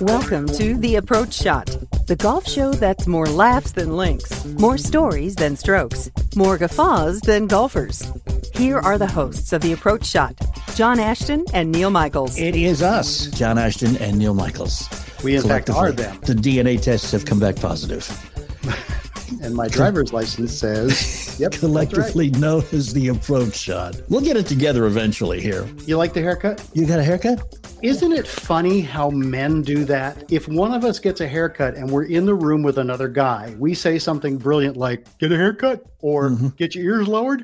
Welcome to The Approach Shot, the golf show that's more laughs than links, more stories than strokes, more guffaws than golfers. Here are the hosts of The Approach Shot, John Ashton and Neil Michaels. It is us, John Ashton and Neil Michaels. We, in fact, are Collectively, them. The DNA tests have come back positive. And my driver's license says, yep. that's right. Collectively known as the approach shot. We'll get it together eventually here. You like the haircut? You got a haircut? Isn't it funny how men do that? If one of us gets a haircut and we're in the room with another guy, we say something brilliant like, get a haircut or get your ears lowered.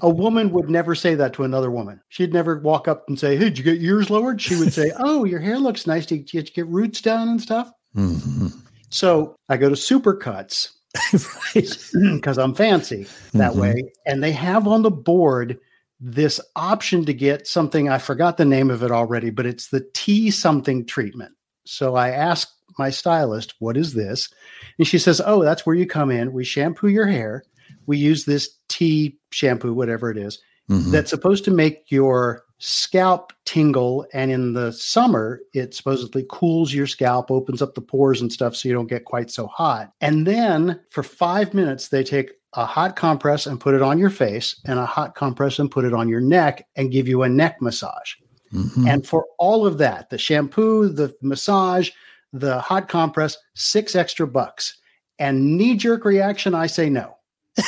a woman would never say that to another woman. She'd never walk up and say, hey, did you get your ears lowered? She would say, oh, your hair looks nice. Did you get roots done and stuff? Mhm. So I go to Supercuts right. because I'm fancy that Mhm. way. And they have on the board this option to get something, I forgot the name of it already, but it's the T something treatment. So I asked my stylist, what is this? And she says, oh, that's where you come in. We shampoo your hair. We use this T shampoo, whatever it is, Mhm. that's supposed to make your scalp tingle. And in the summer, it supposedly cools your scalp, opens up the pores and stuff so you don't get quite so hot. And then for five minutes, they take a hot compress and put it on your face, and a hot compress and put it on your neck and give you a neck massage. Mhm. And for all of that, the shampoo, the massage, the hot compress, six extra bucks. And knee jerk reaction, I say no.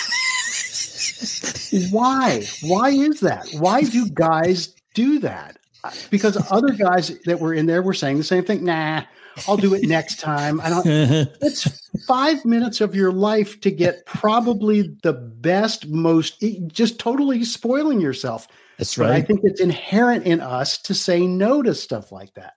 Why? Why is that? Why do guys do that? Uh, because other guys that were in there were saying the same thing. Nah, I'll do it next time. I don't. It's five minutes of your life to get probably the best, most, just totally spoiling yourself. That's But I think it's inherent in us to say no to stuff like that.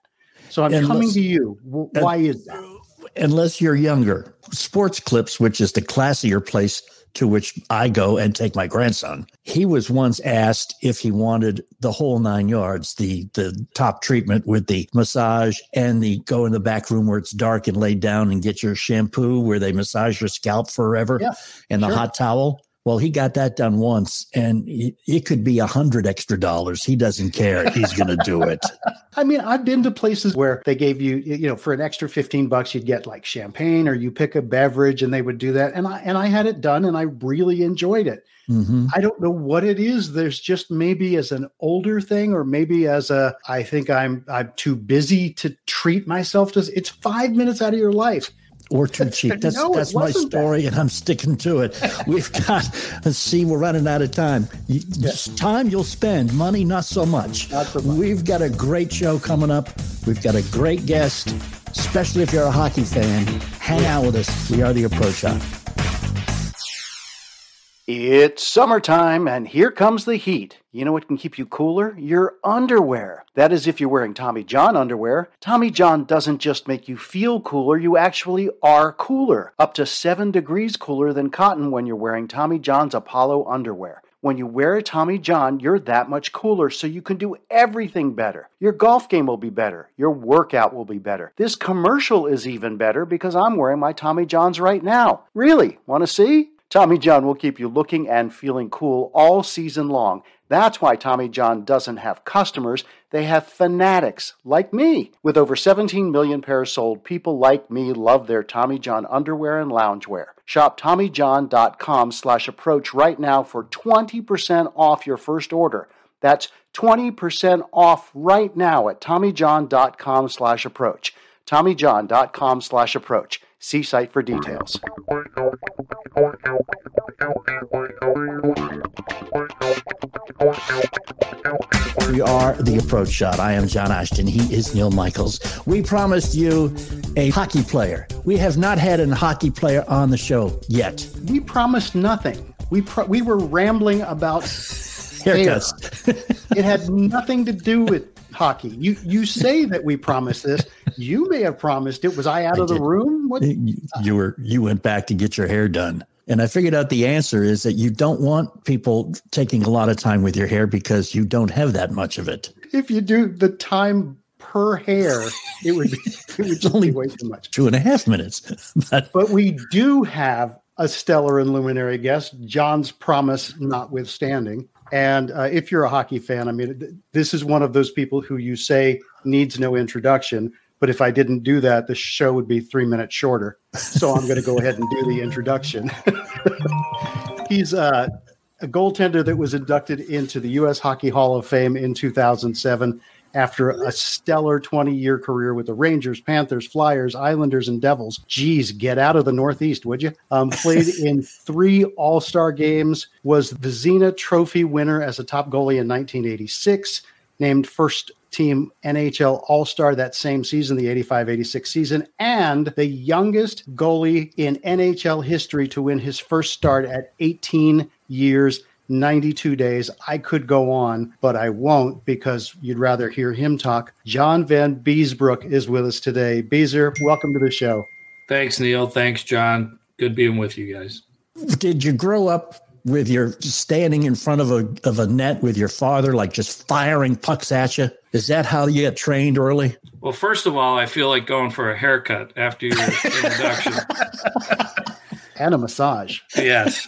So I'm And coming to you. Why is that? Unless you're younger. Sports Clips, which is the classier place to which I go and take my grandson. He was once asked if he wanted the whole nine yards, the the top treatment with the massage and the go in the back room where it's dark and lay down and get your shampoo where they massage your scalp forever Yeah, and the sure. hot towel. Well, he got that done once, and it, it could be a hundred extra dollars. He doesn't care. He's going to do it. I mean, I've been to places where they gave you, you know, for an extra 15 bucks, you'd get like champagne or you pick a beverage and they would do that. And I, and I had it done and I really enjoyed it. hmm I don't know what it is. There's just maybe as an older thing, or maybe as a, I think I'm, I'm too busy to treat myself to, it's five minutes out of your life. Or too cheap. That's No, that's my wasn't that. story, and I'm sticking to it. We've got. Let's see, we're running out of time. You, Time you'll spend, money not so much. Not so much. We've got a great show coming up. We've got a great guest, especially if you're a hockey fan. Hang out with us. We are the Approach Shot. It's summertime, and here comes the heat. You know what can keep you cooler? Your underwear. That is, if you're wearing Tommy John underwear. Tommy John doesn't just make you feel cooler, you actually are cooler. Up to 7 degrees cooler than cotton when you're wearing Tommy John's Apollo underwear. When you wear a Tommy John, you're that much cooler, so you can do everything better. Your golf game will be better. Your workout will be better. This commercial is even better because I'm wearing my Tommy Johns right now. Really? Want to see? Tommy John will keep you looking and feeling cool all season long. That's why Tommy John doesn't have customers, they have fanatics like me. With over 17 million pairs sold, people like me love their Tommy John underwear and loungewear. Shop TommyJohn.com slash approach right now for 20% off your first order. That's 20% off right now at TommyJohn.com slash approach. TommyJohn.com slash approach. See site for details. We are the approach shot. I am John Ashton. He is Neil Michaels. We promised you a hockey player. We have not had a hockey player on the show yet. We promised nothing. We pro- we were rambling about haircuts. it had nothing to do with hockey. You you say that we promised this. You may have promised it. Was I out I of did. the room? What? You were. You went back to get your hair done. And I figured out the answer is that you don't want people taking a lot of time with your hair because you don't have that much of it. If you do the time per hair, it would be it would just only way too much. Two and a half minutes. but, but we do have a stellar and luminary guest, John's promise notwithstanding. And uh, if you're a hockey fan, I mean, this is one of those people who you say needs no introduction. But if I didn't do that, the show would be three minutes shorter. So I'm going to go ahead and do the introduction. He's uh, a goaltender that was inducted into the U.S. Hockey Hall of Fame in 2007 after a stellar 20 year career with the Rangers, Panthers, Flyers, Islanders, and Devils. Geez, get out of the Northeast, would you? Um, played in three All Star games, was the Vezina Trophy winner as a top goalie in 1986, named first team NHL All Star that same season, the 85 86 season, and the youngest goalie in NHL history to win his first start at 18 years. 92 days. I could go on, but I won't because you'd rather hear him talk. John Vanbiesbrouck is with us today. Beezer, welcome to the show. Thanks, Neil. Thanks, John. Good being with you guys. Did you grow up with your standing in front of a of a net with your father, like just firing pucks at you? Is that how you get trained early? Well, first of all, I feel like going for a haircut after your introduction. and a massage. Yes.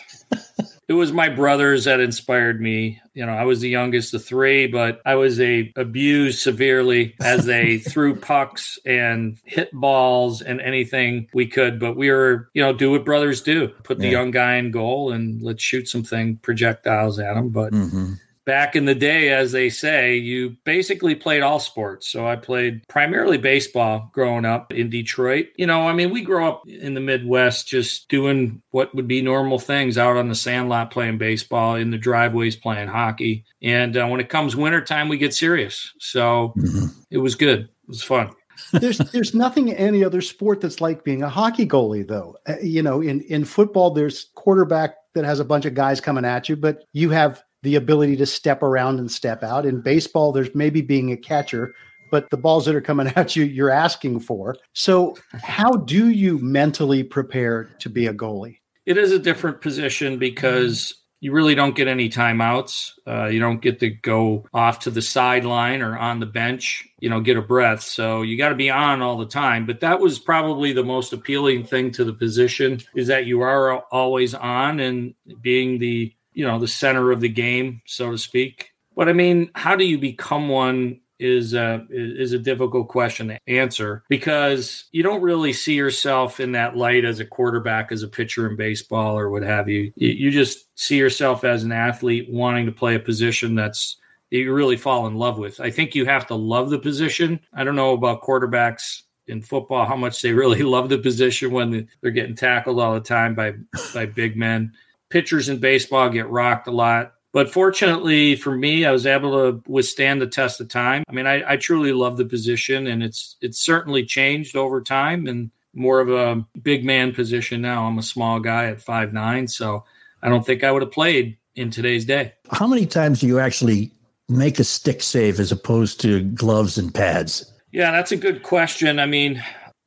It was my brothers that inspired me. You know, I was the youngest of three, but I was a abused severely as they threw pucks and hit balls and anything we could. But we were, you know, do what brothers do: put the yeah. young guy in goal and let's shoot something projectiles at him. But mm-hmm back in the day, as they say, you basically played all sports. So I played primarily baseball growing up in Detroit. You know, I mean, we grew up in the Midwest just doing what would be normal things out on the sandlot playing baseball, in the driveways playing hockey. And uh, when it comes wintertime, we get serious. So mm-hmm. it was good. It was fun. there's there's nothing in any other sport that's like being a hockey goalie though. Uh, you know, in in football there's quarterback that has a bunch of guys coming at you, but you have the ability to step around and step out. In baseball, there's maybe being a catcher, but the balls that are coming at you, you're asking for. So, how do you mentally prepare to be a goalie? It is a different position because you really don't get any timeouts. Uh, you don't get to go off to the sideline or on the bench, you know, get a breath. So you got to be on all the time. But that was probably the most appealing thing to the position is that you are always on and being the you know the center of the game, so to speak. But I mean, how do you become one is a is a difficult question to answer because you don't really see yourself in that light as a quarterback, as a pitcher in baseball or what have you. You just see yourself as an athlete wanting to play a position that's you really fall in love with. I think you have to love the position. I don't know about quarterbacks in football how much they really love the position when they're getting tackled all the time by by big men pitchers in baseball get rocked a lot. But fortunately for me, I was able to withstand the test of time. I mean, I, I truly love the position, and it's it's certainly changed over time and more of a big man position now. I'm a small guy at five nine, so I don't think I would have played in today's day. How many times do you actually make a stick save as opposed to gloves and pads? Yeah, that's a good question. I mean,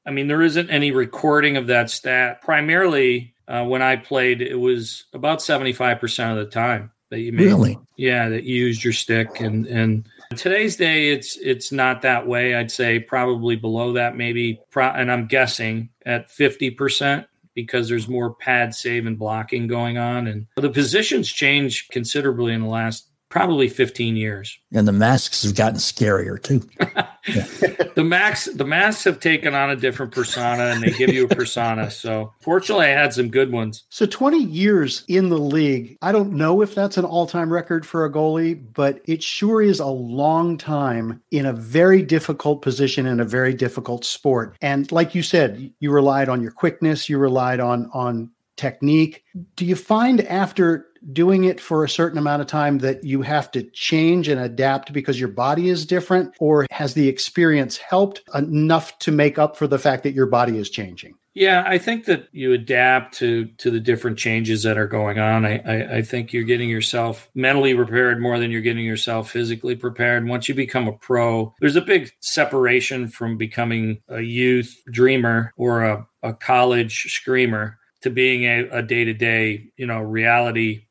I mean, there isn't any recording of that stat. Primarily, uh, when I played, it was about 75% of the time that you made. Really? Yeah, that you used your stick. And, and today's day, it's, it's not that way. I'd say probably below that, maybe, pro- and I'm guessing at 50% because there's more pad save and blocking going on. And the positions change considerably in the last probably 15 years. And the masks have gotten scarier too. the Macs the masks have taken on a different persona and they give you a persona. So fortunately I had some good ones. So 20 years in the league. I don't know if that's an all-time record for a goalie, but it sure is a long time in a very difficult position in a very difficult sport. And like you said, you relied on your quickness, you relied on on technique. Do you find after doing it for a certain amount of time that you have to change and adapt because your body is different? Or has the experience helped enough to make up for the fact that your body is changing? Yeah, I think that you adapt to to the different changes that are going on. I, I, I, think you're getting yourself mentally prepared more than you're getting yourself physically prepared. Once you become a pro, there's a big separation from becoming a youth dreamer or a, a college screamer to being a day to day, you know, reality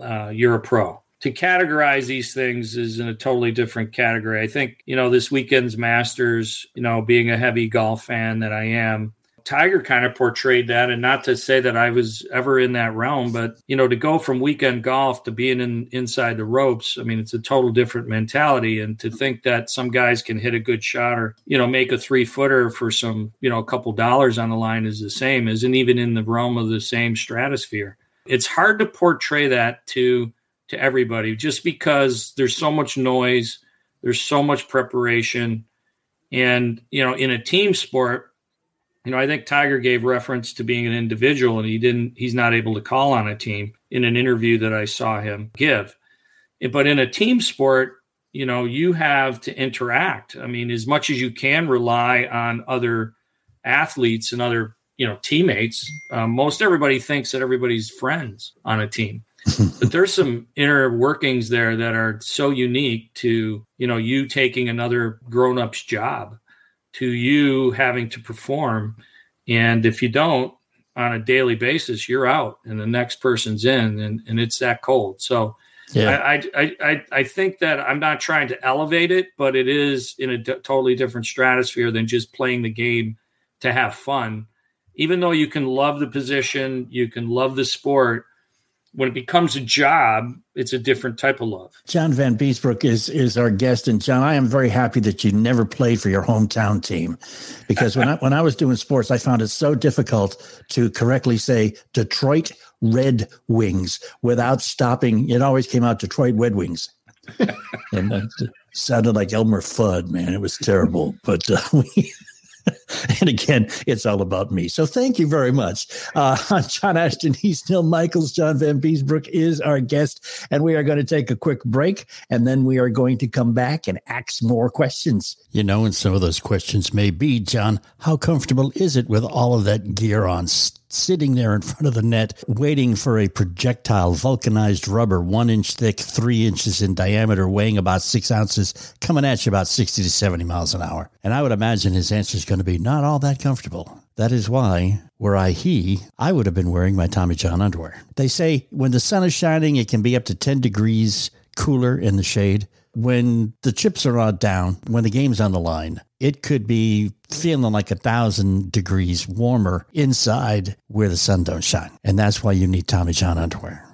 uh, you're a pro. To categorize these things is in a totally different category. I think, you know, this weekend's Masters, you know, being a heavy golf fan that I am, Tiger kind of portrayed that. And not to say that I was ever in that realm, but, you know, to go from weekend golf to being in, inside the ropes, I mean, it's a total different mentality. And to think that some guys can hit a good shot or, you know, make a three footer for some, you know, a couple dollars on the line is the same, isn't even in the realm of the same stratosphere it's hard to portray that to to everybody just because there's so much noise, there's so much preparation, and you know, in a team sport, you know, I think Tiger gave reference to being an individual, and he didn't. He's not able to call on a team in an interview that I saw him give. But in a team sport, you know, you have to interact. I mean, as much as you can rely on other athletes and other you know teammates. Um, most everybody thinks that everybody's friends on a team, but there's some inner workings there that are so unique to you know you taking another grown up's job, to you having to perform, and if you don't on a daily basis, you're out and the next person's in, and and it's that cold. So. Yeah. I, I, I, I think that I'm not trying to elevate it, but it is in a d- totally different stratosphere than just playing the game to have fun even though you can love the position, you can love the sport, when it becomes a job, it's a different type of love. John Vanbiesbrouck is is our guest, and John, I am very happy that you never played for your hometown team, because when I when I was doing sports, I found it so difficult to correctly say Detroit Red Wings without stopping. It always came out Detroit Red Wings, and it sounded like Elmer Fudd. Man, it was terrible. But uh, we and again, it's all about me. So thank you very much. Uh, John Ashton, he's Neil Michaels. John Vanbiesbrouck is our guest. And we are going to take a quick break. And then we are going to come back and ask more questions. You know, and some of those questions may be, John, how comfortable is it with all of that gear on? Sitting there in front of the net, waiting for a projectile, vulcanized rubber, one inch thick, three inches in diameter, weighing about six ounces, coming at you about 60 to 70 miles an hour. And I would imagine his answer is going to be not all that comfortable. That is why, were I he, I would have been wearing my Tommy John underwear. They say when the sun is shining, it can be up to 10 degrees cooler in the shade when the chips are all down, when the game's on the line, it could be feeling like a thousand degrees warmer inside where the sun don't shine. And that's why you need Tommy John underwear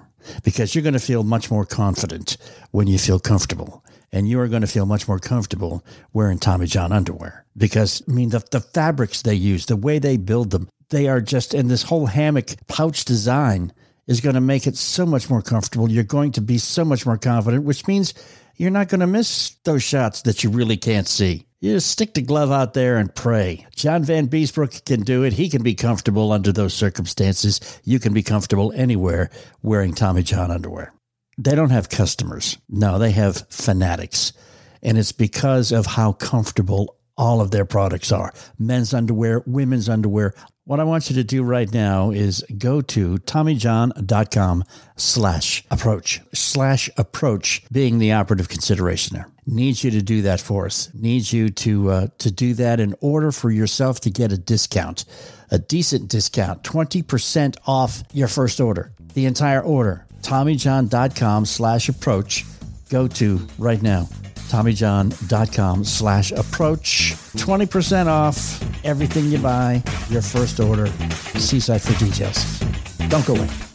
because you're going to feel much more confident when you feel comfortable. And you are going to feel much more comfortable wearing Tommy John underwear because, I mean, the, the fabrics they use, the way they build them, they are just, and this whole hammock pouch design is going to make it so much more comfortable. You're going to be so much more confident, which means you're not going to miss those shots that you really can't see. You just stick the glove out there and pray. John Vanbiesbrouck can do it. He can be comfortable under those circumstances. You can be comfortable anywhere wearing Tommy John underwear. They don't have customers. No, they have fanatics. And it's because of how comfortable all of their products are men's underwear, women's underwear, what I want you to do right now is go to TommyJohn.com slash approach, slash approach being the operative consideration there. Needs you to do that for us. Needs you to, uh, to do that in order for yourself to get a discount, a decent discount, 20% off your first order, the entire order. TommyJohn.com slash approach. Go to right now. TommyJohn.com slash approach. 20% off everything you buy, your first order. See site for details. Don't go in.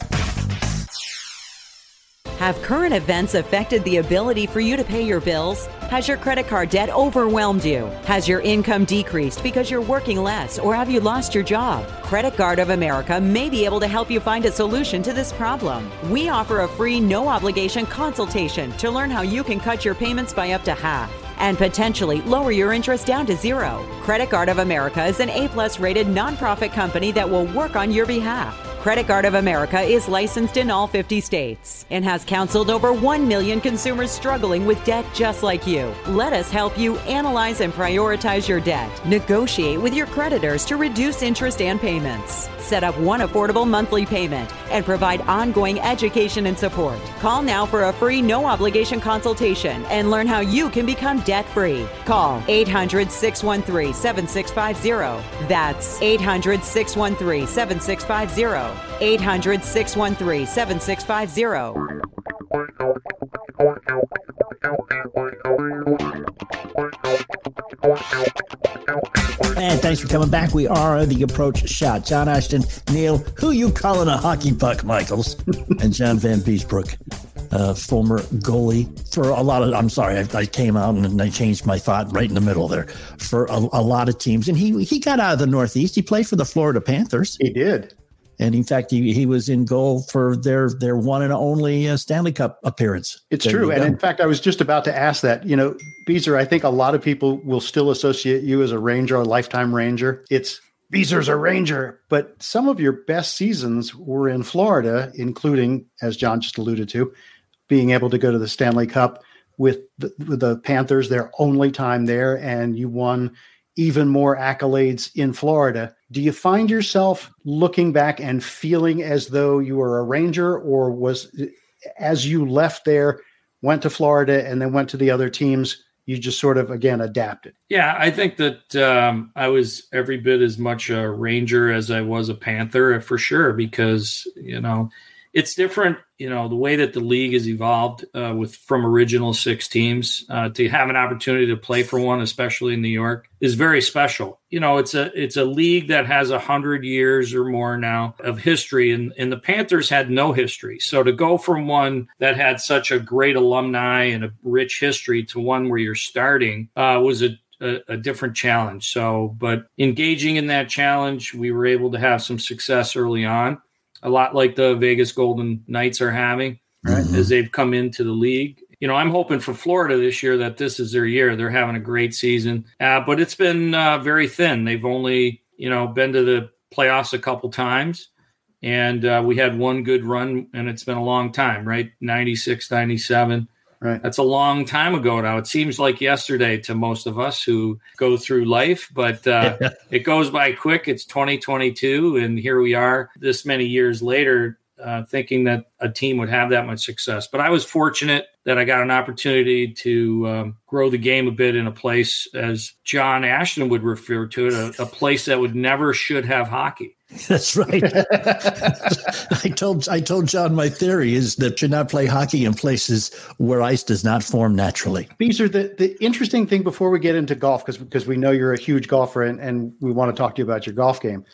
Have current events affected the ability for you to pay your bills? Has your credit card debt overwhelmed you? Has your income decreased because you're working less or have you lost your job? Credit Card of America may be able to help you find a solution to this problem. We offer a free, no obligation consultation to learn how you can cut your payments by up to half and potentially lower your interest down to zero. Credit Card of America is an A plus rated nonprofit company that will work on your behalf. Credit Card of America is licensed in all 50 states and has counseled over 1 million consumers struggling with debt just like you. Let us help you analyze and prioritize your debt. Negotiate with your creditors to reduce interest and payments. Set up one affordable monthly payment and provide ongoing education and support. Call now for a free no obligation consultation and learn how you can become debt free. Call 800 613 7650. That's 800 613 7650. 800 613 7650. And thanks for coming back. We are the approach shot. John Ashton, Neil, who you calling a hockey puck, Michaels, and John Vanbiesbrouck, uh, former goalie for a lot of. I'm sorry, I, I, came out and I changed my thought right in the middle there for a, a lot of teams. And he he got out of the Northeast. He played for the Florida Panthers. He did. And in fact, he, he was in goal for their their one and only uh, Stanley Cup appearance. It's there true. And in fact, I was just about to ask that. You know, Beezer, I think a lot of people will still associate you as a Ranger, a lifetime Ranger. It's Beezer's a Ranger. But some of your best seasons were in Florida, including, as John just alluded to, being able to go to the Stanley Cup with the, with the Panthers, their only time there, and you won even more accolades in Florida. Do you find yourself looking back and feeling as though you were a Ranger, or was as you left there, went to Florida, and then went to the other teams? You just sort of again adapted. Yeah, I think that um, I was every bit as much a Ranger as I was a Panther for sure, because you know it's different you know the way that the league has evolved uh, with from original six teams uh, to have an opportunity to play for one especially in new york is very special. You know it's a it's a league that has a hundred years or more now of history and, and the panthers had no history. So to go from one that had such a great alumni and a rich history to one where you're starting uh, was a a, a, different challenge. So, but engaging in that challenge, we were able to have some success early on a lot like the Vegas Golden Knights are having right. as they've come into the league. You know, I'm hoping for Florida this year that this is their year. They're having a great season, uh, but it's been uh, very thin. They've only, you know, been to the playoffs a couple times, and uh, we had one good run, and it's been a long time, right? 96, 97. Right. That's a long time ago now. It seems like yesterday to most of us who go through life, but uh, it goes by quick. It's 2022, and here we are this many years later, uh, thinking that a team would have that much success. But I was fortunate that I got an opportunity to um, grow the game a bit in a place, as John Ashton would refer to it, a, a place that would never should have hockey. That's right. I told I told John my theory is that you should not play hockey in places where ice does not form naturally. Beezer, the, the interesting thing before we get into golf, because because we know you're a huge golfer and, and we want to talk to you about your golf game.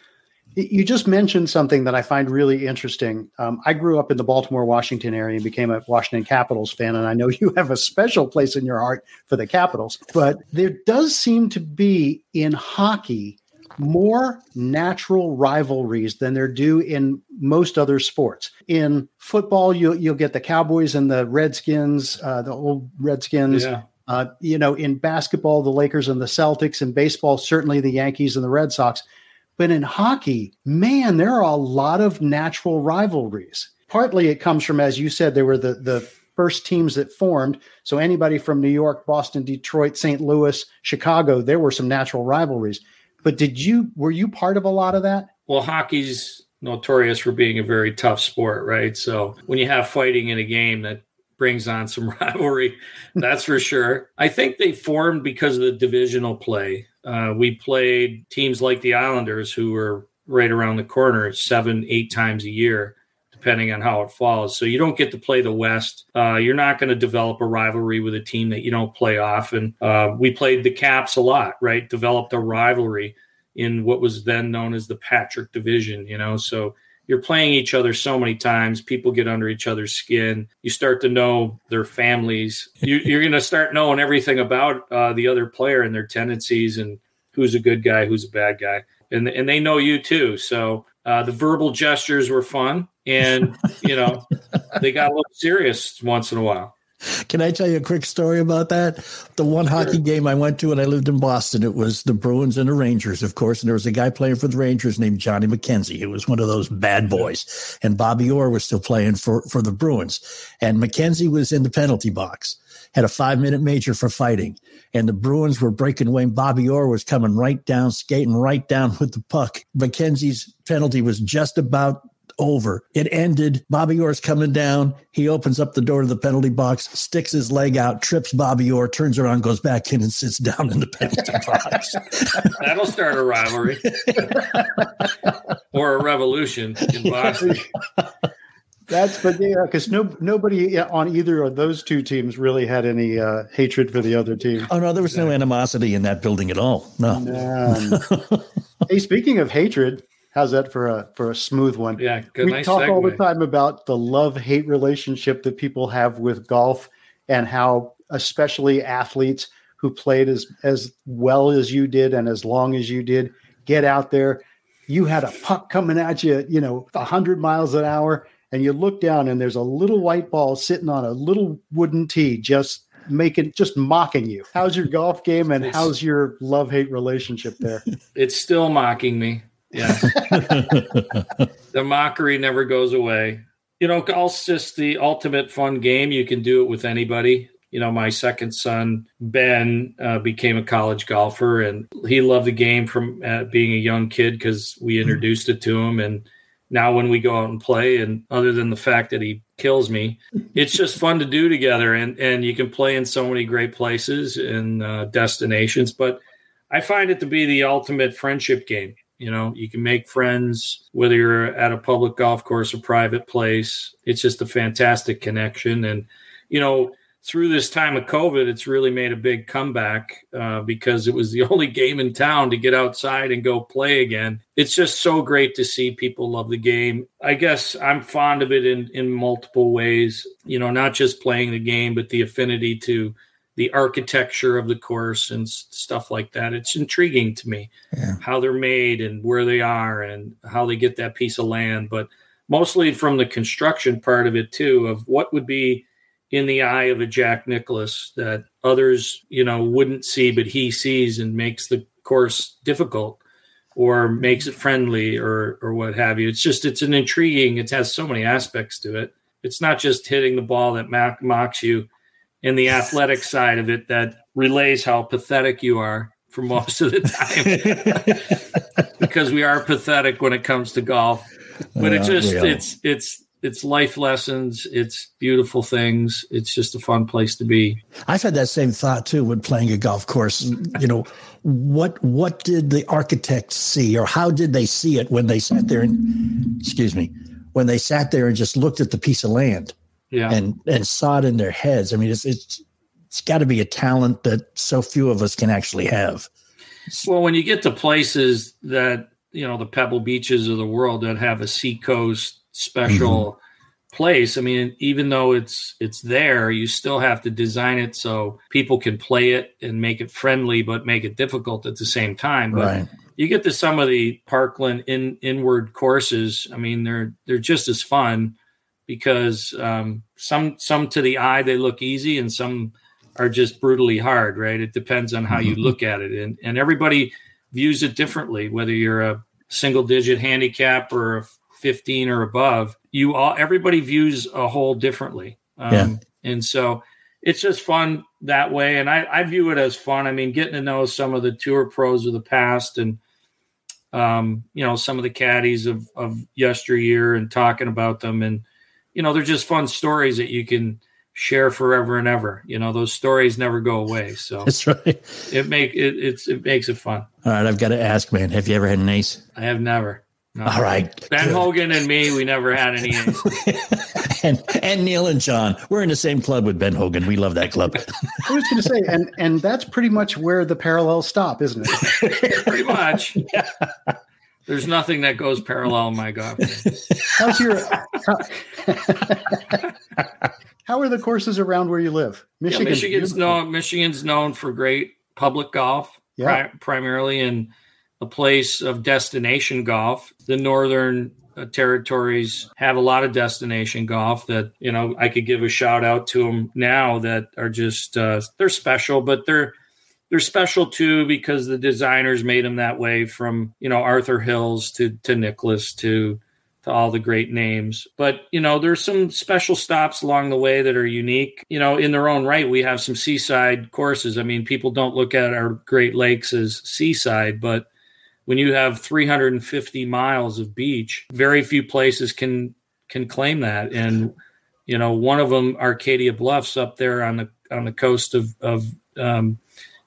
You just mentioned something that I find really interesting. Um, I grew up in the Baltimore, Washington area and became a Washington Capitals fan. And I know you have a special place in your heart for the Capitals. But there does seem to be in hockey more natural rivalries than there do in most other sports. In football, you'll, you'll get the Cowboys and the Redskins, uh, the old Redskins. Yeah. Uh, you know, in basketball, the Lakers and the Celtics. In baseball, certainly the Yankees and the Red Sox. But in hockey, man, there are a lot of natural rivalries. Partly it comes from, as you said, there were the the first teams that formed. So anybody from New York, Boston, Detroit, St. Louis, Chicago, there were some natural rivalries. But did you were you part of a lot of that? Well, hockey's notorious for being a very tough sport, right? So when you have fighting in a game that brings on some rivalry, that's for sure. I think they formed because of the divisional play. Uh, we played teams like the Islanders, who were right around the corner seven, eight times a year depending on how it falls. So you don't get to play the West. Uh, you're not going to develop a rivalry with a team that you don't play often. Uh, we played the Caps a lot, right? Developed a rivalry in what was then known as the Patrick Division, you know. So you're playing each other so many times. People get under each other's skin. You start to know their families. You, are going to start knowing everything about uh, the other player and their tendencies and who's a good guy, who's a bad guy, and and they know you too. So uh, the verbal gestures were fun, and you know they got a little serious once in a while. Can I tell you a quick story about that? The one sure. hockey game I went to when I lived in Boston, it was the Bruins and the Rangers, of course. And there was a guy playing for the Rangers named Johnny McKenzie. who was one of those bad boys. And Bobby Orr was still playing for, for the Bruins. And McKenzie was in the penalty box, had a five minute major for fighting. And the Bruins were breaking away. Bobby Orr was coming right down, skating right down with the puck. McKenzie's penalty was just about over. It ended. Bobby Orr's coming down. He opens up the door to the penalty box, sticks his leg out, trips Bobby Orr, turns around, goes back in, and sits down in the penalty box. That'll start a rivalry or a revolution in Boston. That's but yeah, because no nobody on either of those two teams really had any uh, hatred for the other team. Oh no, there was no animosity in that building at all. No. hey, speaking of hatred, How's that for a for a smooth one? Yeah, good. We nice talk segue. all the time about the love hate relationship that people have with golf, and how especially athletes who played as as well as you did and as long as you did get out there. You had a puck coming at you, you know, hundred miles an hour, and you look down and there's a little white ball sitting on a little wooden tee, just making just mocking you. How's your golf game and how's your love hate relationship there? It's still mocking me. Yeah. the mockery never goes away. You know, golf's just the ultimate fun game. You can do it with anybody. You know, my second son, Ben, uh, became a college golfer and he loved the game from uh, being a young kid because we introduced it to him. And now when we go out and play, and other than the fact that he kills me, it's just fun to do together. And, and you can play in so many great places and uh, destinations. But I find it to be the ultimate friendship game you know, you can make friends whether you're at a public golf course or private place. It's just a fantastic connection. And, you know, through this time of COVID, it's really made a big comeback uh, because it was the only game in town to get outside and go play again. It's just so great to see people love the game. I guess I'm fond of it in, in multiple ways, you know, not just playing the game, but the affinity to the architecture of the course and stuff like that. It's intriguing to me yeah. how they're made and where they are and how they get that piece of land. But mostly from the construction part of it too, of what would be in the eye of a Jack Nicklaus that others, you know, wouldn't see, but he sees and makes the course difficult or makes it friendly or or what have you. It's just it's an intriguing. It has so many aspects to it. It's not just hitting the ball that mocks you in the athletic side of it that relays how pathetic you are for most of the time. Because we are pathetic when it comes to golf. But it just it's it's it's life lessons. It's beautiful things. It's just a fun place to be. I've had that same thought too when playing a golf course. You know what what did the architects see or how did they see it when they sat there and excuse me when they sat there and just looked at the piece of land yeah. and and saw it in their heads. I mean, it's it's it's got to be a talent that so few of us can actually have. Well, when you get to places that you know the Pebble Beaches of the world that have a seacoast special mm-hmm. place, I mean, even though it's it's there, you still have to design it so people can play it and make it friendly, but make it difficult at the same time. But right. you get to some of the Parkland in inward courses. I mean, they're they're just as fun because um, some some to the eye they look easy and some are just brutally hard right? It depends on how you mm-hmm. look at it. And and everybody views it differently whether you're a single digit handicap or a 15 or above. You all everybody views a hole differently. Um, yeah. and so it's just fun that way. And I, I view it as fun. I mean getting to know some of the tour pros of the past and um, you know some of the caddies of, of yesteryear and talking about them and you know, they're just fun stories that you can share forever and ever. You know, those stories never go away. So that's right. It make it it's it makes it fun. All right, I've got to ask, man. Have you ever had an ace? I have never. No. All right. Ben Good. Hogan and me, we never had any and and Neil and John, we're in the same club with Ben Hogan. We love that club. I was going to say, and and that's pretty much where the parallels stop, isn't it? pretty much. Yeah. There's nothing that goes parallel in my golf. How's your? How, are the courses around where you live? Michigan, yeah, Michigan's known. Michigan's known for great public golf, yeah. pri- primarily in a place of destination golf. The northern uh, territories have a lot of destination golf that you know I could give a shout out to them now that are just uh, they're special, but they're they're special too because the designers made them that way from you know Arthur Hills to to Nicklaus to to all the great names. But you know there's some special stops along the way that are unique. You know in their own right we have some seaside courses. I mean people don't look at our Great Lakes as seaside, but when you have 350 miles of beach, very few places can can claim that. And you know, one of them, Arcadia Bluffs, up there on the on the coast of of um,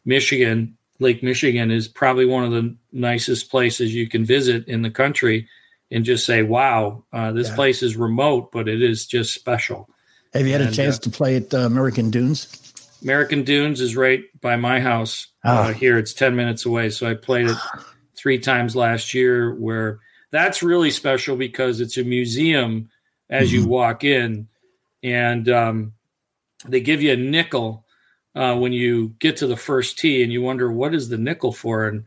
Michigan, Lake Michigan, is probably one of the nicest places you can visit in the country, and just say, "Wow, uh, this yeah. place is remote, but it is just special." Have you had and, a chance uh, to play at uh, American Dunes? American Dunes is right by my house oh. here. It's ten minutes away, so I played it three times last year where that's really special because it's a museum as mm-hmm. you walk in and um, they give you a nickel uh, when you get to the first tee and you wonder what is the nickel for? And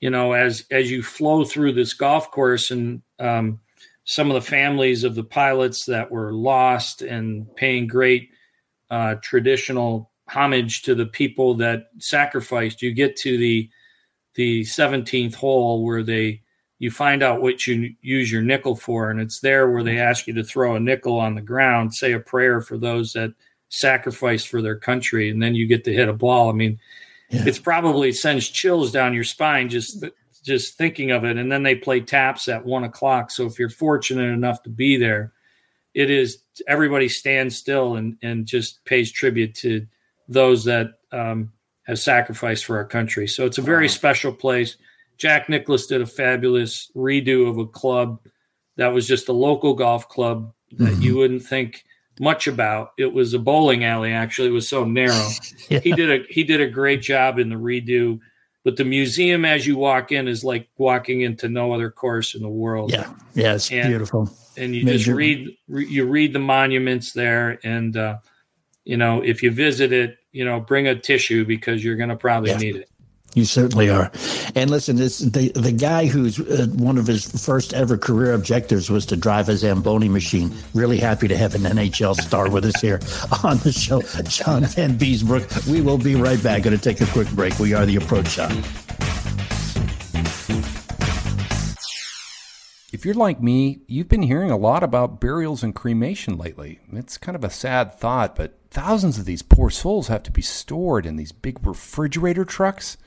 you know as as you flow through this golf course and um, some of the families of the pilots that were lost and paying great uh, traditional homage to the people that sacrificed you get to the the 17th hole where they you find out what you use your nickel for. And it's there where they ask you to throw a nickel on the ground say a prayer for those that sacrificed for their country and then you get to hit a ball i mean yeah. it's probably sends chills down your spine just just thinking of it and then they play taps at one o'clock so if you're fortunate enough to be there it is everybody stands still and and just pays tribute to those that um, has sacrificed for our country. So it's a very wow. special place. Jack Nicklaus did a fabulous redo of a club that was just a local golf club that mm-hmm. you wouldn't think much about. It was a bowling alley actually. It was so narrow. yeah. He did a he did a great job in the redo. But the museum as you walk in is like walking into no other course in the world. Yeah. Yeah, it's and, beautiful. And you Major. just read you read the monuments there and uh, you know, if you visit it, you know, bring a tissue because you're going to probably yeah. need it. You certainly are. And listen, this the the guy who's uh, one of his first ever career objectives was to drive a Zamboni machine. Really happy to have an NHL star with us here on the show, John Vanbiesbrouck. We will be right back. Going to take a quick break. We are the Approach Shot. If you're like me, you've been hearing a lot about burials and cremation lately. It's kind of a sad thought, but thousands of these poor souls have to be stored in these big refrigerator trucks,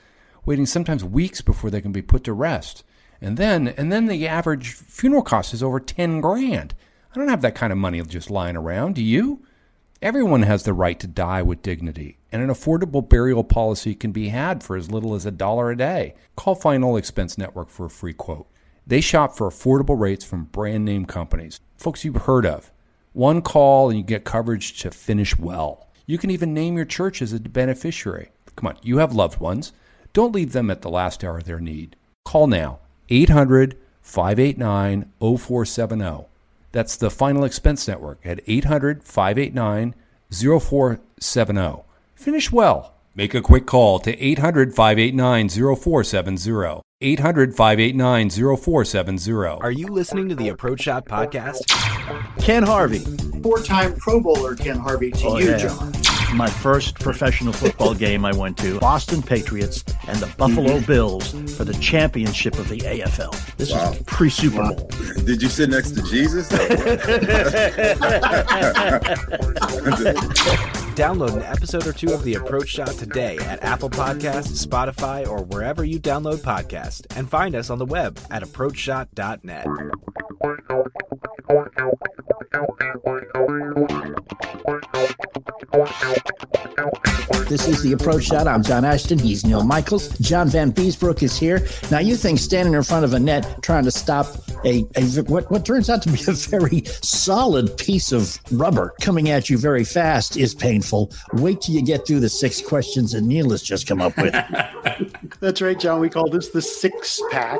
waiting sometimes weeks before they can be put to rest. And then, and then the average funeral cost is over 10 grand. I don't have that kind of money just lying around, do you? Everyone has the right to die with dignity, and an affordable burial policy can be had for as little as a dollar a day. Call Final Expense Network for a free quote. They shop for affordable rates from brand name companies, folks you've heard of. One call and you get coverage to finish well. You can even name your church as a beneficiary. Come on, you have loved ones. Don't leave them at the last hour of their need. Call now 800 589 0470. That's the Final Expense Network at 800 589 0470. Finish well. Make a quick call to 800 589 0470. 800 589 0470. Are you listening to the Approach Shot podcast? Ken Harvey, four time Pro Bowler Ken Harvey to oh, you, yeah. John. My first professional football game I went to Boston Patriots and the Buffalo mm-hmm. Bills for the championship of the AFL. This wow. is pre Super Bowl. Did you sit next to Jesus? Download an episode or two of The Approach Shot today at Apple Podcasts, Spotify, or wherever you download podcasts, and find us on the web at approachshot.net. This is the approach shot. I'm John Ashton. He's Neil Michaels. John Vanbiesbrouck is here. Now, you think standing in front of a net trying to stop a, a what, what turns out to be a very solid piece of rubber coming at you very fast is painful. Wait till you get through the six questions that Neil has just come up with. That's right, John. We call this the six pack.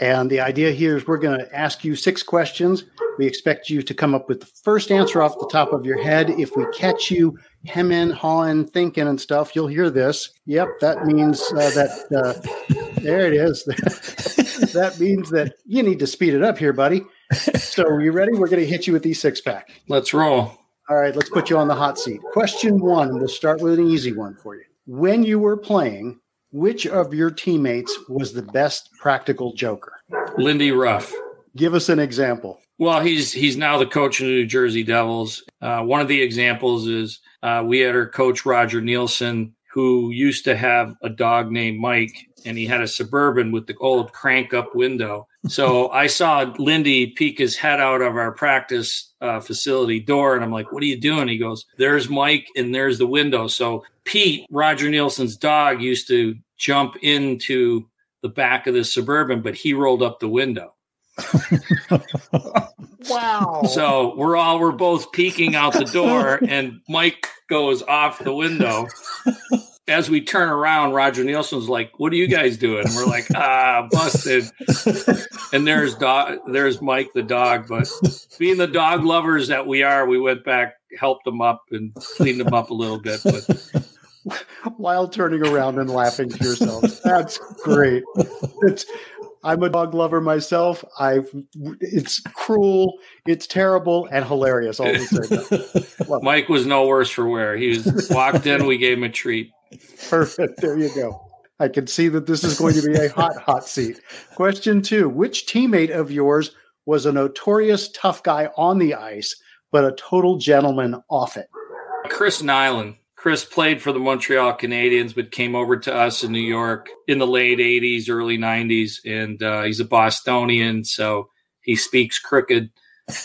And the idea here is we're going to ask you six questions. We expect you to come up with the first answer off the top of your head. If we catch you hemming, hawing, thinking, and stuff, you'll hear this. Yep, that means uh, that. Uh, there it is. that means that you need to speed it up here, buddy. So, are you ready? We're going to hit you with these six pack. Let's roll. All right, let's put you on the hot seat. Question one. We'll start with an easy one for you. When you were playing, which of your teammates was the best practical joker? Lindy Ruff. Give us an example. Well, he's he's now the coach of the New Jersey Devils. Uh, one of the examples is uh, we had our coach Roger Neilson, who used to have a dog named Mike, and he had a suburban with the old crank up window. So I saw Lindy peek his head out of our practice uh, facility door, and I'm like, "What are you doing?" He goes, "There's Mike, and there's the window." So Pete, Roger Neilson's dog, used to jump into the back of the suburban, but he rolled up the window. wow. So we're all we're both peeking out the door and Mike goes off the window. As we turn around, Roger Neilson's like, "What are you guys doing?" And we're like, "Ah, busted." And there's dog, there's Mike the dog. But being the dog lovers that we are, we went back, helped him up, and cleaned him up a little bit. But while turning around and laughing to yourself, that's great. It's I'm a dog lover myself. I've it's cruel, it's terrible, and hilarious all the same. Mike was no worse for wear. He was walked in, we gave him a treat. Perfect. There you go. I can see that this is going to be a hot, hot seat. Question two Which teammate of yours was a notorious tough guy on the ice, but a total gentleman off it? Chris Nilan. Chris played for the Montreal Canadiens, but came over to us in New York in the late 80s, early 90s. And uh, he's a Bostonian, so he speaks crooked.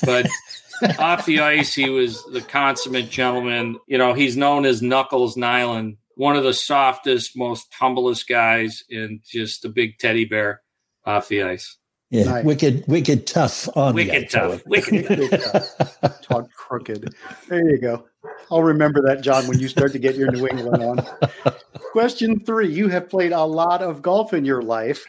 But off the ice, he was the consummate gentleman. You know, he's known as Knuckles Nilan, one of the softest, most humblest guys, and just a big teddy bear off the ice. Yeah, nice. wicked, wicked tough on wicked tough, wicked, wicked tough. Talk crooked. There you go. I'll remember that, John, when you start to get your New England on. Question three: You have played a lot of golf in your life.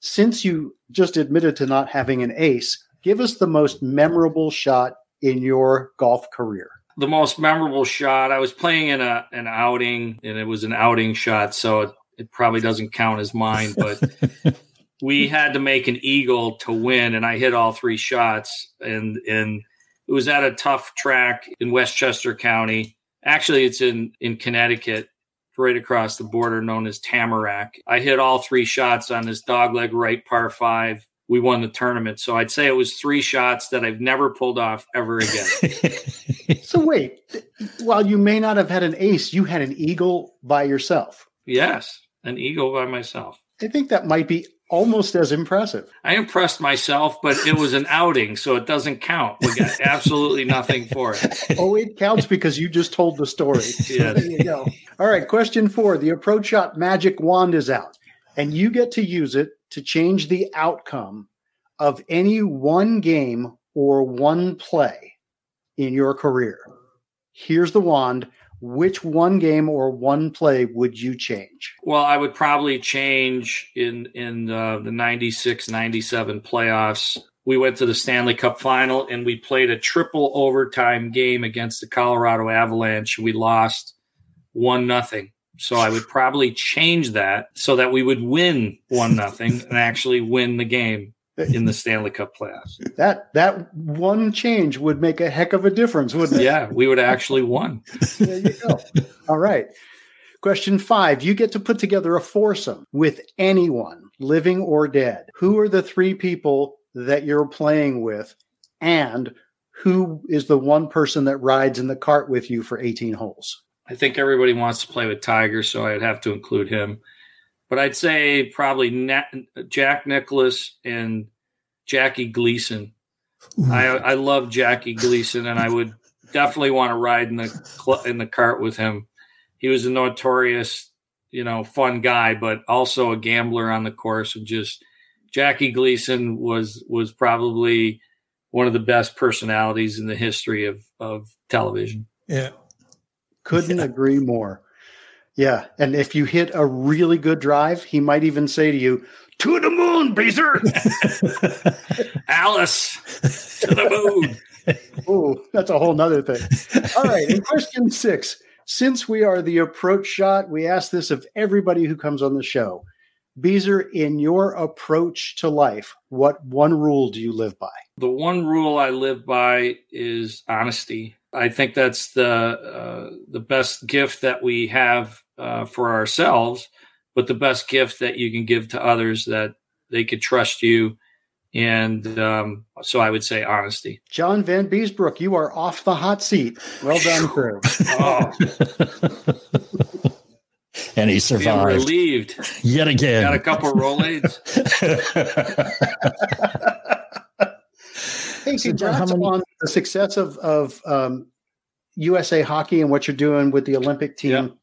Since you just admitted to not having an ace, give us the most memorable shot in your golf career. The most memorable shot. I was playing in a an outing, and it was an outing shot, so it, it probably doesn't count as mine, but we had to make an eagle to win, and I hit all three shots, and and it was at a tough track in Westchester County. Actually, it's in in Connecticut, right across the border, known as Tamarack. I hit all three shots on this dogleg right par five. We won the tournament, so I'd say it was three shots that I've never pulled off ever again. so wait, while you may not have had an ace, you had an eagle by yourself. Yes, an eagle by myself. I think that might be almost as impressive. I impressed myself, but it was an outing, so it doesn't count. We got absolutely nothing for it. Oh, it counts because you just told the story. Yeah. there you go. All right, question four. The approach shot magic wand is out, and you get to use it to change the outcome of any one game or one play in your career. Here's the wand which one game or one play would you change? Well, I would probably change in in uh, the 96 97 playoffs. We went to the Stanley Cup final and we played a triple overtime game against the Colorado Avalanche. We lost 1 nothing. So I would probably change that so that we would win 1 nothing and actually win the game in the Stanley Cup playoffs. That that one change would make a heck of a difference, wouldn't it? Yeah, we would actually won. there you go. All right. Question five. You get to put together a foursome with anyone, living or dead. Who are the three people that you're playing with? And who is the one person that rides in the cart with you for 18 holes? I think everybody wants to play with Tiger, so I'd have to include him but I'd say probably Jack Nicklaus and Jackie Gleason. I, I love Jackie Gleason, and I would definitely want to ride in the in the cart with him. He was a notorious, you know, fun guy, but also a gambler on the course. And just Jackie Gleason was was probably one of the best personalities in the history of of television. Yeah, couldn't yeah. agree more. Yeah, and if you hit a really good drive, he might even say to you, "To the moon, Beezer." Alice, to the moon. oh, that's a whole nother thing. All right, in question six, since we are the approach shot, we ask this of everybody who comes on the show. Beezer, in your approach to life, what one rule do you live by? The one rule I live by is honesty. I think that's the uh, the best gift that we have uh, for ourselves, but the best gift that you can give to others that they could trust you. And um, so I would say honesty. John Vanbiesbrouck, you are off the hot seat. Well done, sir. Oh, and he feel survived relieved. yet again. Got a couple Rolaids. Hey, So, John, congrats how many- on the success of, of um, USA Hockey and what you're doing with the Olympic team.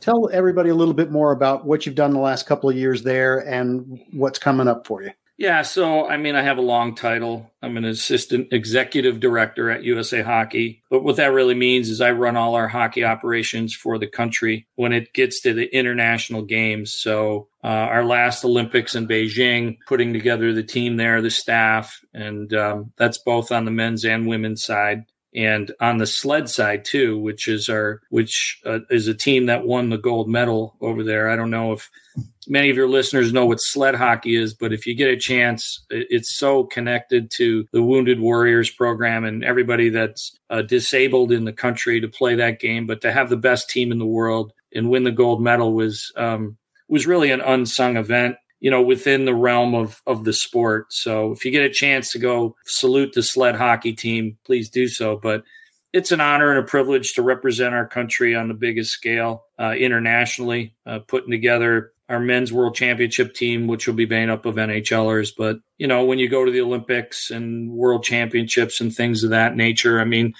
Tell everybody a little bit more about what you've done the last couple of years there and what's coming up for you. Yeah, so I mean, I have a long title. I'm an assistant executive director at USA Hockey. But what that really means is I run all our hockey operations for the country when it gets to the international games. So, uh, our last Olympics in Beijing, putting together the team there, the staff, and um, that's both on the men's and women's side. And on the sled side too, which is our, which uh, is a team that won the gold medal over there. I don't know if many of your listeners know what sled hockey is, but if you get a chance, it's so connected to the Wounded Warriors program and everybody that's uh, disabled in the country to play that game. But to have the best team in the world and win the gold medal was um, was really an unsung event. You know, within the realm of of the sport. So if you get a chance to go salute the sled hockey team, please do so. But it's an honor and a privilege to represent our country on the biggest scale uh, internationally, uh, putting together our men's world championship team, which will be made up of NHLers. But, you know, when you go to the Olympics and world championships and things of that nature, I mean,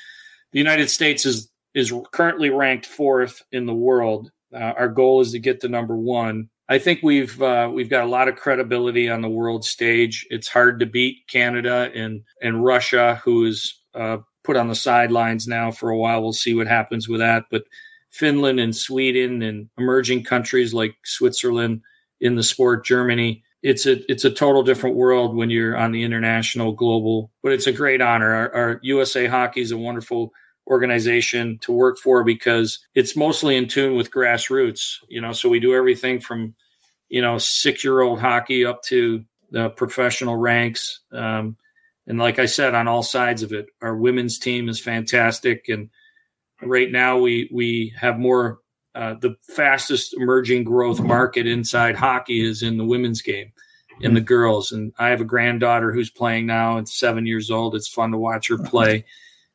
the United States is, is currently ranked fourth in the world. Uh, our goal is to get to number one. I think we've uh, we've got a lot of credibility on the world stage. It's hard to beat Canada and and Russia, who is uh, put on the sidelines now for a while. We'll see what happens with that. But Finland and Sweden and emerging countries like Switzerland in the sport, Germany. It's a it's a total different world when you're on the international global. But it's a great honor. Our, our USA Hockey is a wonderful organization to work for because it's mostly in tune with grassroots. You know, so we do everything from you know six year old hockey up to the professional ranks. Um, and like I said, on all sides of it, our women's team is fantastic. And right now, we we have more. Uh, the fastest emerging growth market inside hockey is in the women's game, in the girls. And I have a granddaughter who's playing now. It's seven years old. It's fun to watch her play,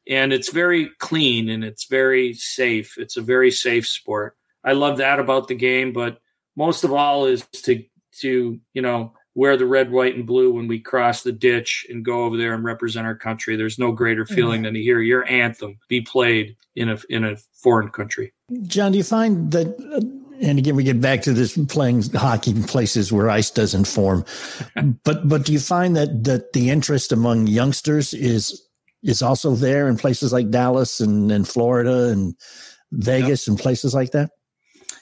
and it's very clean and it's very safe. It's a very safe sport. I love that about the game, but most of all is to to you know wear the red, white, and blue when we cross the ditch and go over there and represent our country. There's no greater feeling than to hear your anthem be played in a in a foreign country. John, do you find that, uh, and again, we get back to this playing hockey in places where ice doesn't form, but but do you find that that the interest among youngsters is is also there in places like Dallas and, and Florida and Vegas and places like that?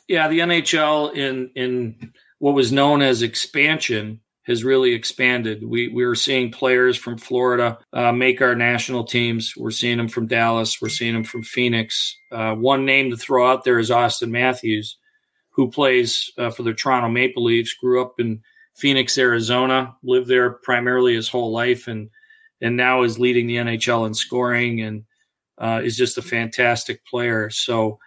Yeah, the NHL in in what was known as expansion has really expanded. We we're seeing players from Florida uh, make our national teams. We're seeing them from Dallas. We're seeing them from Phoenix. Uh, one name to throw out there is Auston Matthews, who plays uh, for the Toronto Maple Leafs. Grew up in Phoenix, Arizona. Lived there primarily his whole life, and and now is leading the NHL in scoring and uh, is just a fantastic player. So.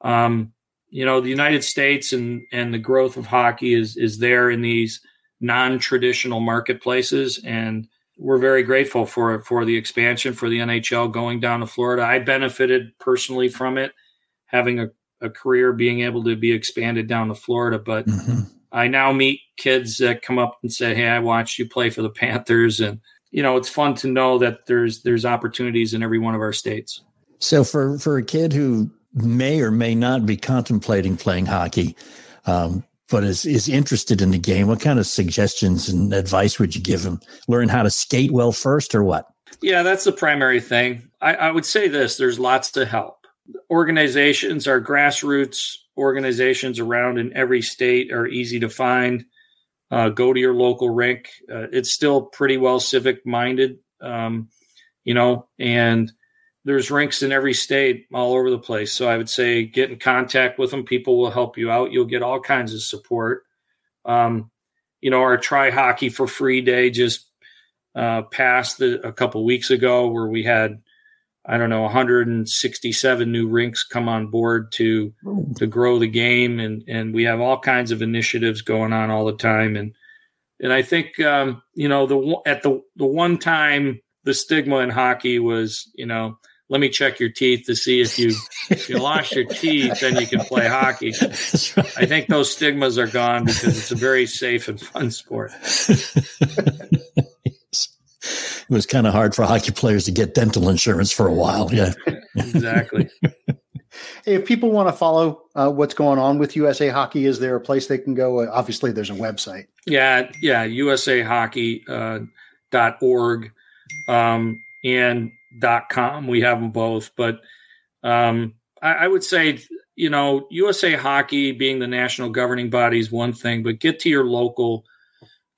Um, you know the United States and and the growth of hockey is is there in these non-traditional marketplaces and we're very grateful for for the expansion for the NHL going down to Florida. I benefited personally from it having a, a career being able to be expanded down to Florida but Mm-hmm. I now meet kids that come up and say, "Hey, I watched you play for the Panthers," and you know, it's fun to know that there's there's opportunities in every one of our states. So for for a kid who may or may not be contemplating playing hockey, um, but is is interested in the game, what kind of suggestions and advice would you give him? Learn how to skate well first, or what? Yeah, that's the primary thing. I, I would say this: there's lots to help. Organizations, our grassroots organizations around in every state are easy to find. Uh, go to your local rink. Uh, it's still pretty well civic minded, um, you know, and there's rinks in every state all over the place. So I would say get in contact with them. People will help you out. You'll get all kinds of support. Um, you know, our try hockey for free day just uh, passed the, a couple weeks ago where we had I don't know 167 new rinks come on board to to grow the game and and we have all kinds of initiatives going on all the time and and I think um, you know the at the the one time the stigma in hockey was you know let me check your teeth to see if you if you lost your teeth then you can play hockey. I think those stigmas are gone because it's a very safe and fun sport. it was kind of hard for hockey players to get dental insurance for a while. Yeah, exactly. Hey, if people want to follow uh, what's going on with USA Hockey, is there a place they can go? Uh, obviously, there's a website. Yeah, yeah, usahockey.org uh, .org, um, and .com. We have them both, but um, I, I would say you know USA Hockey being the national governing body is one thing, but get to your local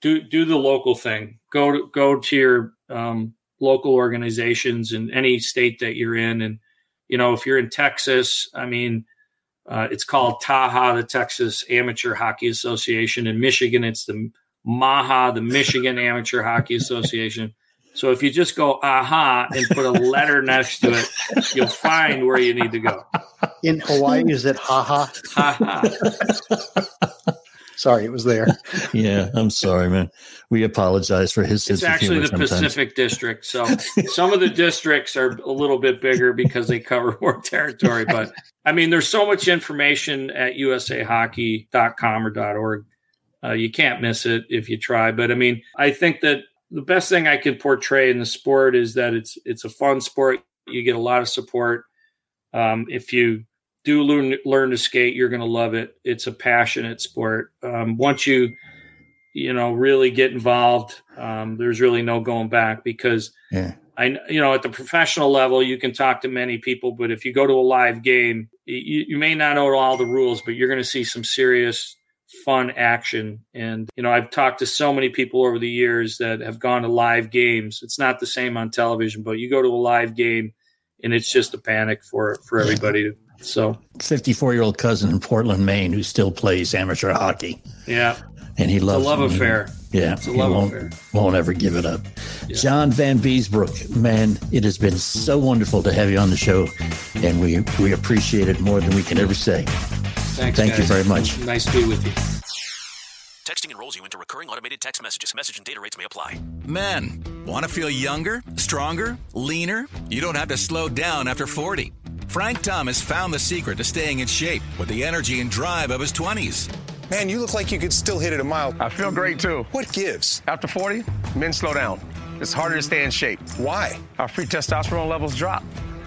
do do the local thing. Go to, go to your um, local organizations in any state that you're in, and you know if you're in Texas, I mean, uh, it's called TAHA, the Texas Amateur Hockey Association. In Michigan, it's the MAHA, the Michigan Amateur Hockey Association. So if you just go aha and put a letter next to it, you'll find where you need to go. In Hawaii, is it haha? Haha. Sorry, it was there. yeah, I'm sorry, man. We apologize for his. It's actually the sometimes. Pacific District, so some of the districts are a little bit bigger because they cover more territory. But I mean, there's so much information at usahockey.com or .org. Uh, you can't miss it if you try. But I mean, I think that the best thing I can portray in the sport is that it's it's a fun sport. You get a lot of support. Um, if you do learn learn to skate, you're going to love it. It's a passionate sport. Um, once you you know really get involved, um, there's really no going back because yeah. I you know at the professional level you can talk to many people, but if you go to a live game, you, you may not know all the rules, but you're going to see some serious fun action. And you know I've talked to so many people over the years that have gone to live games. It's not the same on television, but you go to a live game and it's just a panic for for everybody to so, 54 year old cousin in Portland, Maine, who still plays amateur hockey. Yeah. And he loves it's a love affair. Yeah. It's a love won't, affair. Won't ever give it up. Yeah. John Vanbiesbrouck, man, it has been so wonderful to have you on the show. And we, we appreciate it more than we can ever say. Thanks. Thank guys. you very much. Nice to be with you. Texting enrolls you into recurring automated text messages. Message and data rates may apply. Men, want to feel younger, stronger, leaner? You don't have to slow down after 40. Frank Thomas found the secret to staying in shape with the energy and drive of his 20s. Man, you look like you could still hit it a mile. I feel great too. What gives? After 40, men slow down. It's harder to stay in shape. Why? Our free testosterone levels drop.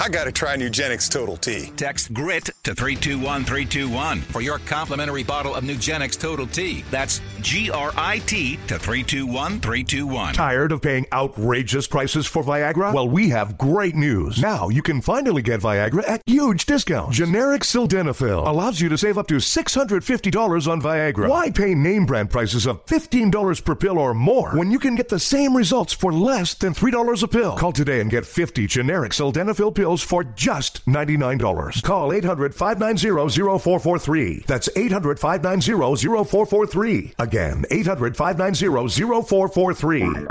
I got to try Nugenix Total T. Text GRIT to 321321 for your complimentary bottle of Nugenix Total T. That's G R I T to 321321. Tired of paying outrageous prices for Viagra? Well, we have great news. Now you can finally get Viagra at huge discounts. Generic Sildenafil allows you to save up to $650 on Viagra. Why pay name brand prices of $15 per pill or more when you can get the same results for less than $3 a pill? Call today and get 50 generic Sildenafil pills for just $99. Call 800 590 0443. That's 800 590 0443. Again, 800 590 0443.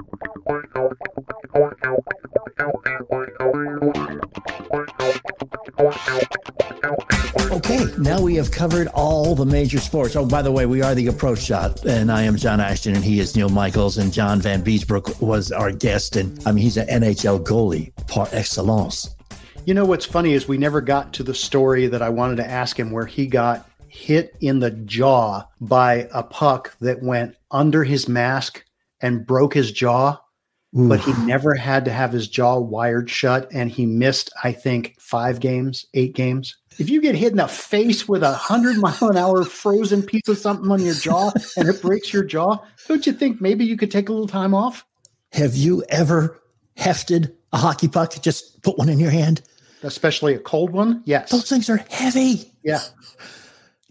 Okay, now we have covered all the major sports. Oh, by the way, we are the approach shot, and I am John Ashton, and he is Neil Michaels, and John Vanbiesbrouck was our guest, and I mean he's an NHL goalie par excellence. You know what's funny is we never got to the story that I wanted to ask him where he got hit in the jaw by a puck that went under his mask and broke his jaw, Ooh. but he never had to have his jaw wired shut. And he missed, I think, five games, eight games. If you get hit in the face with a hundred mile an hour frozen piece of something on your jaw and it breaks your jaw, don't you think maybe you could take a little time off? Have you ever hefted a hockey puck? Just put one in your hand. Especially a cold one? Yes. Those things are heavy. Yeah.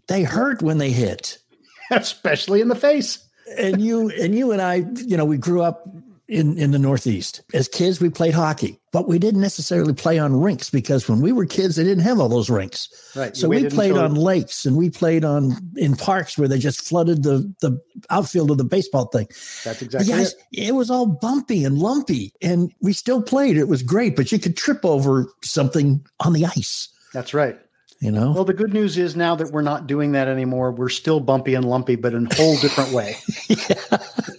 They hurt when they hit. Especially in the face. and you and you and I, you know, we grew up in in the Northeast. As kids, we played hockey, but we didn't necessarily play on rinks because when we were kids, they didn't have all those rinks. Right. So we played until- on lakes and we played on in parks where they just flooded the the outfield of the baseball thing. That's exactly guys, it. it was all bumpy and lumpy, and we still played. It was great, but you could trip over something on the ice. That's right. You know. Well, the good news is now that we're not doing that anymore, we're still bumpy and lumpy, but in a whole different way.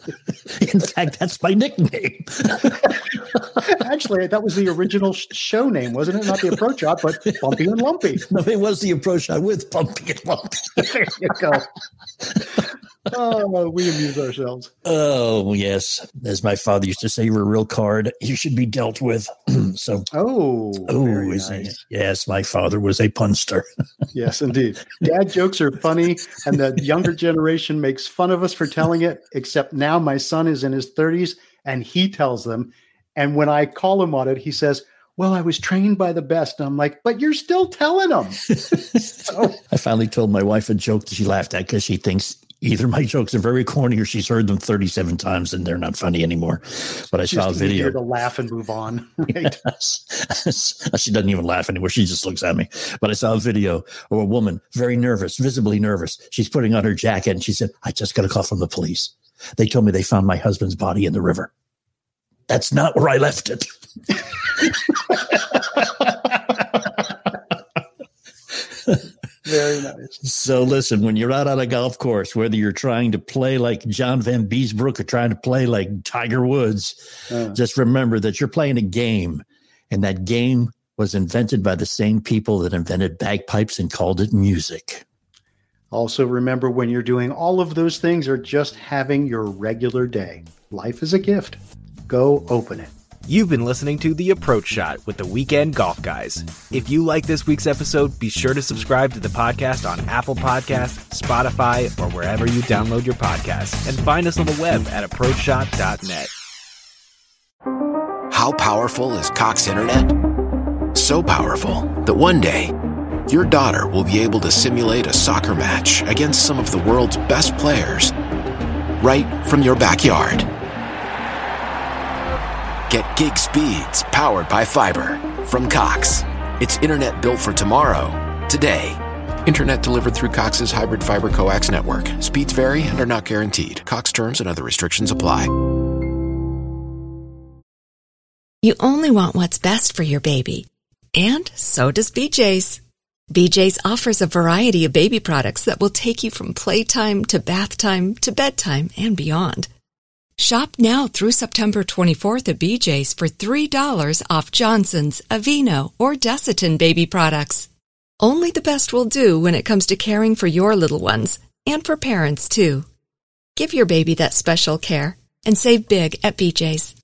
In fact, that's my nickname. Actually, that was the original show name, wasn't it? Not the approach shot, but bumpy and lumpy. No, it was the approach shot with bumpy and lumpy. there you go. Oh, we amuse ourselves. Oh yes, as my father used to say, "You're a real card. You should be dealt with." so, oh, oh, very is it? nice. yes, my father was a punster. Yes, indeed. Dad jokes are funny, and the younger generation makes fun of us for telling it, except now my son is in his 30s and he tells them. And when I call him on it, he says, Well, I was trained by the best. And I'm like, But you're still telling them. so, I finally told my wife a joke that she laughed at because she thinks either my jokes are very corny or she's heard them 37 times and they're not funny anymore. But I just saw a video. to laugh and move on. Right. she doesn't even laugh anymore. She just looks at me. But I saw a video of a woman very nervous, visibly nervous. She's putting on her jacket and she said, I just got a call from the police. They told me they found my husband's body in the river. That's not where I left it. Very nice. So listen, when you're out on a golf course, whether you're trying to play like John Vanbiesbrouck or trying to play like Tiger Woods, Uh. just remember that you're playing a game, and that game was invented by the same people that invented bagpipes and called it music. Also, remember when you're doing all of those things or just having your regular day, life is a gift. Go open it. You've been listening to The Approach Shot with the Weekend Golf Guys. If you like this week's episode, be sure to subscribe to the podcast on Apple Podcasts, Spotify, or wherever you download your podcasts. And find us on the web at approachshot.net. How powerful is Cox Internet? So powerful that one day, your daughter will be able to simulate a soccer match against some of the world's best players right from your backyard. Get gig speeds powered by fiber from Cox. It's internet built for tomorrow, today. Internet delivered through Cox's hybrid fiber coax network. Speeds vary and are not guaranteed. Cox terms and other restrictions apply. You only want what's best for your baby. And so does BJ's. BJ's offers a variety of baby products that will take you from playtime to bath time to bedtime and beyond. Shop now through September 24th at BJ's for $3 off Johnson's, Aveeno, or Desitin baby products. Only the best will do when it comes to caring for your little ones and for parents too. Give your baby that special care and save big at BJ's.